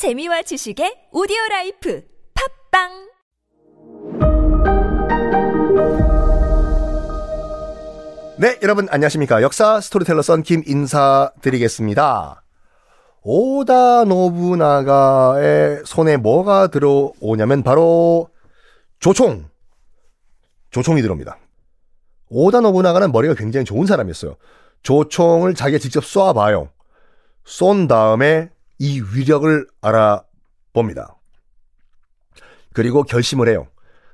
재미와 지식의 audio life 팟빵 네, 여러분 안녕하십니까. 역사 스토리텔러 썬킴 인사드리겠습니다. 오다 노부나가의 손에 뭐가 들어오냐면 바로 조총. 조총이 들어옵니다. 오다 노부나가는 머리가 굉장히 좋은 사람이었어요. 조총을 자기가 직접 쏴봐요. 쏜 다음에 이 위력을 알아봅니다. 그리고 결심을 해요.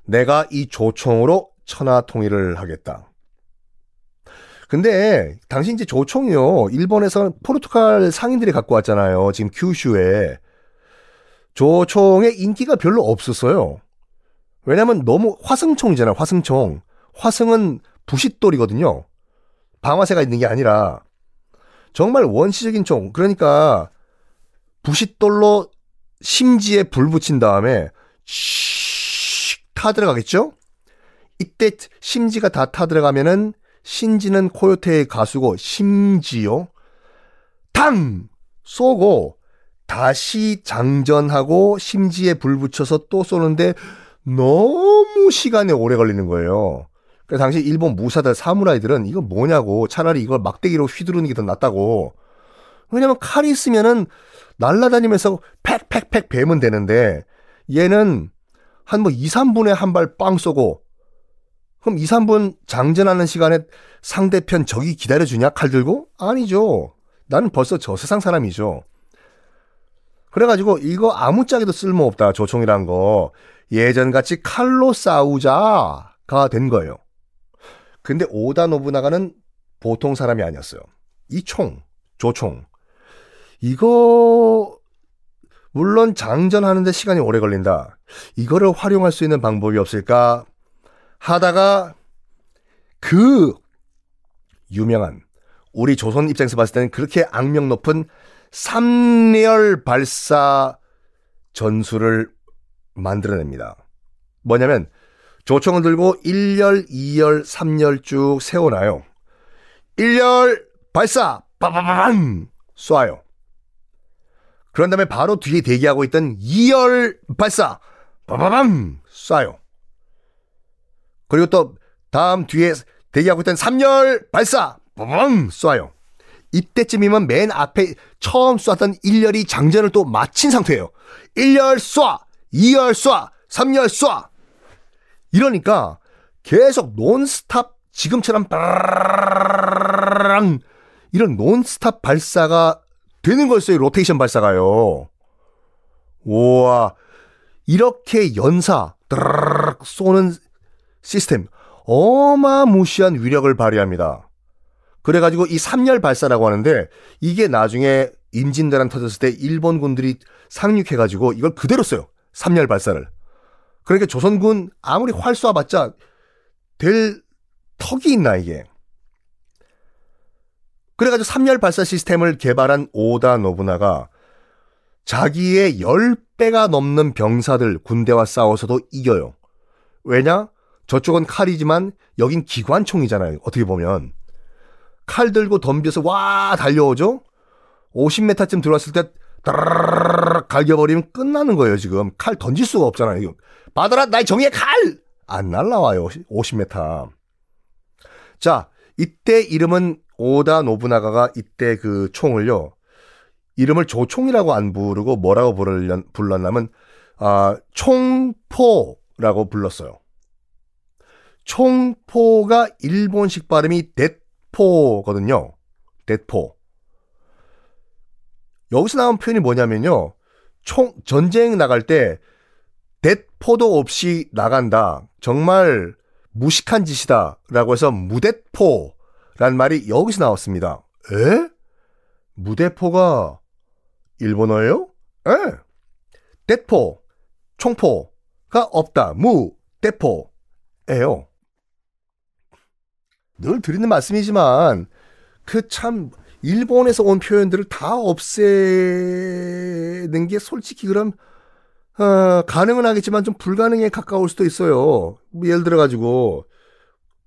내가 이 조총으로 천하 통일을 하겠다. 근데 당시 이제 조총이요. 일본에서는 포르투갈 상인들이 갖고 왔잖아요. 지금 큐슈에. 조총의 인기가 별로 없었어요. 왜냐면 너무 화승총이잖아요. 화승총. 화승은 부싯돌이거든요. 방아쇠가 있는 게 아니라 정말 원시적인 총. 그러니까 부싯돌로 심지에 불 붙인 다음에 씩 타들어가겠죠? 이때 심지가 다 타 들어가면은 신지는 코요테의 가수고 심지요. 탕! 쏘고 다시 장전하고 심지에 불 붙여서 또 쏘는데 너무 시간이 오래 걸리는 거예요. 그 당시 일본 무사들 사무라이들은 이거 뭐냐고 차라리 이걸 막대기로 휘두르는 게 더 낫다고. 왜냐면 칼이 있으면은 날라다니면서 팩팩팩 베면 되는데 얘는 한 뭐 2, 3분에 한 발 빵 쏘고 그럼 2, 3분 장전하는 시간에 상대편 적이 기다려주냐? 칼 들고? 아니죠. 나는 벌써 저 세상 사람이죠. 그래가지고 이거 아무짝에도 쓸모없다. 조총이란 거. 예전같이 칼로 싸우자가 된 거예요. 근데 오다 노부나가는 보통 사람이 아니었어요. 이 총, 조총. 이거 물론 장전하는데 시간이 오래 걸린다. 이거를 활용할 수 있는 방법이 없을까 하다가 그 유명한 우리 조선 입장에서 봤을 때는 그렇게 악명 높은 삼열 발사 전술을 만들어냅니다. 뭐냐면 조총을 들고 1열, 2열, 3열 쭉 세워놔요. 1열 발사 빠바바방 쏴요. 그런 다음에 바로 뒤에 대기하고 있던 2열 발사 빠바방 쏴요. 그리고 또 다음 뒤에 대기하고 있던 3열 발사 빠바방 쏴요. 이때쯤이면 맨 앞에 처음 쐈던 1열이 장전을 또 마친 상태예요. 1열 쏴, 2열 쏴, 3열 쏴. 이러니까 계속 논스탑 지금처럼 이런 논스탑 발사가 되는 거였어요. 로테이션 발사가요. 우와. 이렇게 연사 쏘는 시스템 어마무시한 위력을 발휘합니다. 그래가지고 이 3열 발사라고 하는데 이게 나중에 임진왜란 터졌을 때 일본군들이 상륙해가지고 이걸 그대로 써요. 3열 발사를. 그러니까 조선군 아무리 활 쏴봤자 될 턱이 있나 이게. 그래가지고 3열 발사 시스템을 개발한 오다 노부나가 자기의 10배가 넘는 병사들 군대와 싸워서도 이겨요. 왜냐? 저쪽은 칼이지만 여긴 기관총이잖아요. 어떻게 보면. 칼 들고 덤벼서 와 달려오죠? 50m쯤 들어왔을 때 다르르르 갈겨버리면 끝나는 거예요 지금. 칼 던질 수가 없잖아요. 받아라 나의 정의의 칼! 안 날라와요 50m. 자 이때 이름은 오다 노부나가가 이때 그 총을요. 이름을 조총이라고 안 부르고 뭐라고 불렀냐면 아, 총포라고 불렀어요. 총포가 일본식 발음이 뎃포거든요. 뎃포. 여기서 나온 표현이 뭐냐면요. 총 전쟁 나갈 때 뎃포도 없이 나간다. 정말 무식한 짓이다라고 해서 무대포란 말이 여기서 나왔습니다. 에? 무대포가 일본어예요? 에. 뎃포, 총포가 없다. 무, 대포예요. 늘 드리는 말씀이지만 그 참 일본에서 온 표현들을 다 없애는 게 솔직히 그럼 어, 가능은 하겠지만 좀 불가능에 가까울 수도 있어요. 뭐 예를 들어 가지고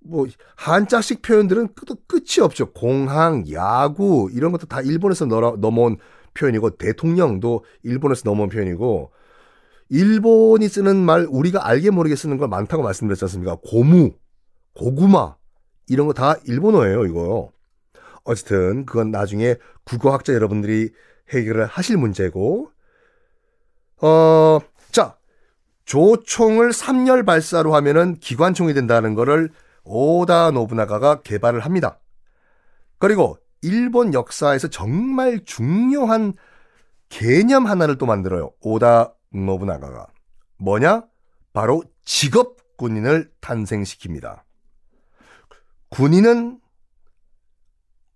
뭐 한자식 표현들은 끝, 끝이 없죠. 공항, 야구 이런 것도 다 일본에서 넘어, 넘어온 표현이고 대통령도 일본에서 넘어온 표현이고 일본이 쓰는 말 우리가 알게 모르게 쓰는 걸 많다고 말씀드렸지 않습니까? 고무, 고구마 이런 거 다 일본어예요, 이거. 어쨌든 그건 나중에 국어학자 여러분들이 해결을 하실 문제고 어, 자, 조총을 3열 발사로 하면은 기관총이 된다는 거를 오다 노부나가가 개발을 합니다. 그리고 일본 역사에서 정말 중요한 개념 하나를 또 만들어요. 오다 노부나가가. 뭐냐? 바로 직업 군인을 탄생시킵니다. 군인은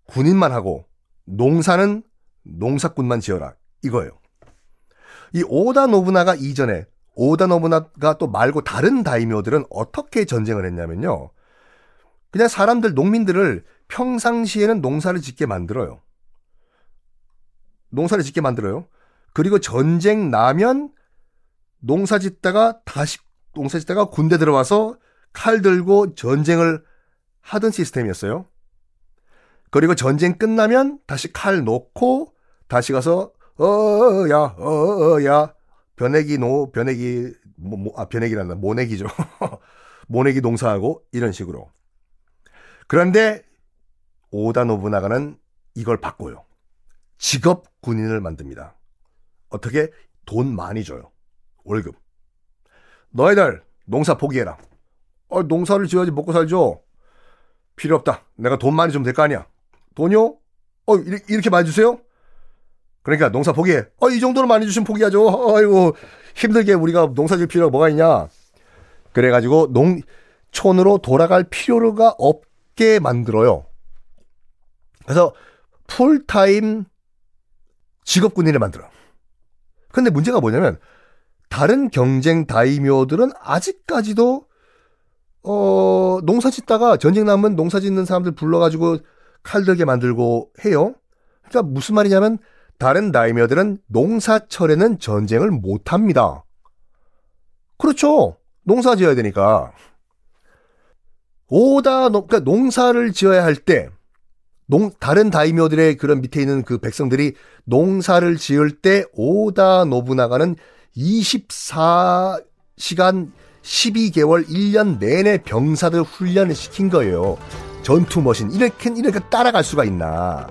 군인만 하고 농사는 농사꾼만 지어라. 이거예요. 이 오다 노부나가 이전에 오다 노부나가 또 말고 다른 다이묘들은 어떻게 전쟁을 했냐면요. 그냥 사람들 농민들을 평상시에는 농사를 짓게 만들어요. 농사를 짓게 만들어요. 그리고 전쟁 나면 농사 짓다가 다시 농사 짓다가 군대 들어와서 칼 들고 전쟁을 하던 시스템이었어요. 그리고 전쟁 끝나면 다시 칼 놓고 다시 가서 어야 어야 변액이 노 변액이 뭐, 뭐, 아 변액이란다 모내기죠. 모내기 농사하고 이런 식으로. 그런데 오다 노부나가는 이걸 바꿔요. 직업 군인을 만듭니다. 어떻게 돈 많이 줘요. 월급. 너희들 농사 포기해라. 어, 농사를 지어야지 먹고 살죠. 필요 없다. 내가 돈 많이 주면 될거 아니야. 돈요? 어, 이렇게 많이 주세요? 그러니까 농사 포기해. 어, 이 정도로 많이 주시면 포기하죠. 아이고, 힘들게 우리가 농사 질 필요가 뭐가 있냐. 그래가지고 농촌으로 돌아갈 필요가 없게 만들어요. 그래서 풀타임 직업군인을 만들어. 근데 문제가 뭐냐면 다른 경쟁 다이묘들은 아직까지도 어 농사 짓다가 전쟁 나면 농사 짓는 사람들 불러가지고 칼 들게 만들고 해요. 그러니까 무슨 말이냐면 다른 다이묘들은 농사철에는 전쟁을 못 합니다. 그렇죠. 농사 지어야 되니까. 오다, 그러니까 농사를 지어야 할 때, 농, 다른 다이묘들의 그런 밑에 있는 그 백성들이 농사를 지을 때 오다 노부나가는 24시간 12개월 1년 내내 병사들 훈련을 시킨 거예요. 전투 머신. 이렇게, 이렇게 따라갈 수가 있나.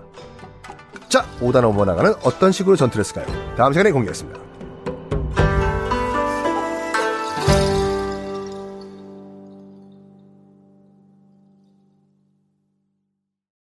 자, 오다 노부나가는 어떤 식으로 전투를 했을까요? 다음 시간에 공개하겠습니다.